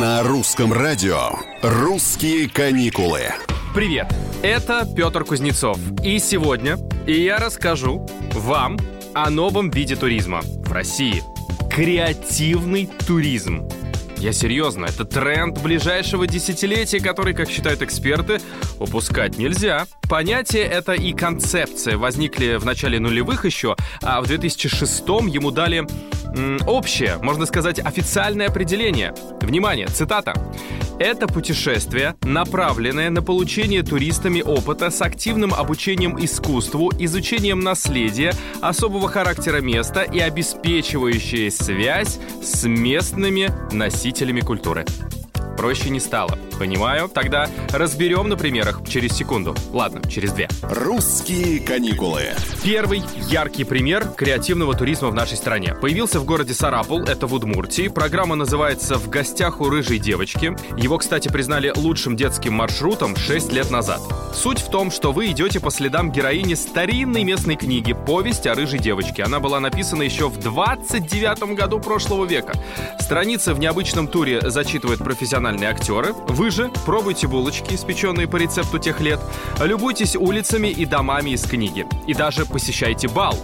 На русском радио «Русские каникулы». Привет, это Петр Кузнецов. И сегодня я расскажу вам о новом виде туризма в России. Креативный туризм. Я серьезно, это тренд ближайшего десятилетия, который, как считают эксперты, упускать нельзя. Понятие это и концепция возникли в начале нулевых еще, а в 2006 ему дали м, общее, можно сказать, официальное определение. Внимание, цитата. Это путешествие, направленное на получение туристами опыта с активным обучением искусству, изучением наследия, особого характера места и обеспечивающее связь с местными носителями культуры. Проще не стало. Понимаю? Тогда разберем на примерах через секунду. Ладно, через две. «Русские каникулы». Первый яркий пример креативного туризма в нашей стране. Появился в городе Сарапул, это в Удмуртии. Программа называется «В гостях у рыжей девочки». Его, кстати, признали лучшим детским маршрутом 6 лет назад. Суть в том, что вы идете по следам героини старинной местной книги «Повесть о рыжей девочке». Она была написана еще в 29 году прошлого века. Страницы в необычном туре зачитывают профессиональные актеры. Вы же пробуйте булочки, испеченные по рецепту тех лет, любуйтесь улицами и домами из книги. И даже посещайте бал.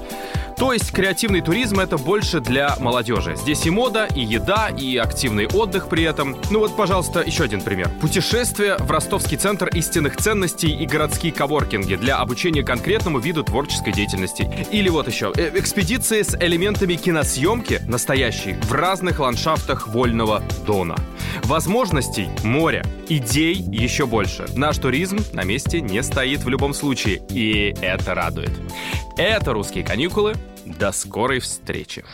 То есть креативный туризм это больше для молодежи. Здесь и мода, и еда, и активный отдых при этом. Ну вот, пожалуйста, еще один пример. Путешествие в Ростовский центр истинных ценностей и городские коворкинги для обучения конкретному виду творческой деятельности. Или вот еще, э, экспедиции с элементами киносъемки настоящей в разных ландшафтах Вольного Дона. Возможностей море, идей еще больше. Наш туризм на месте не стоит в любом случае, и это радует. Это «Русские каникулы». До скорой встречи.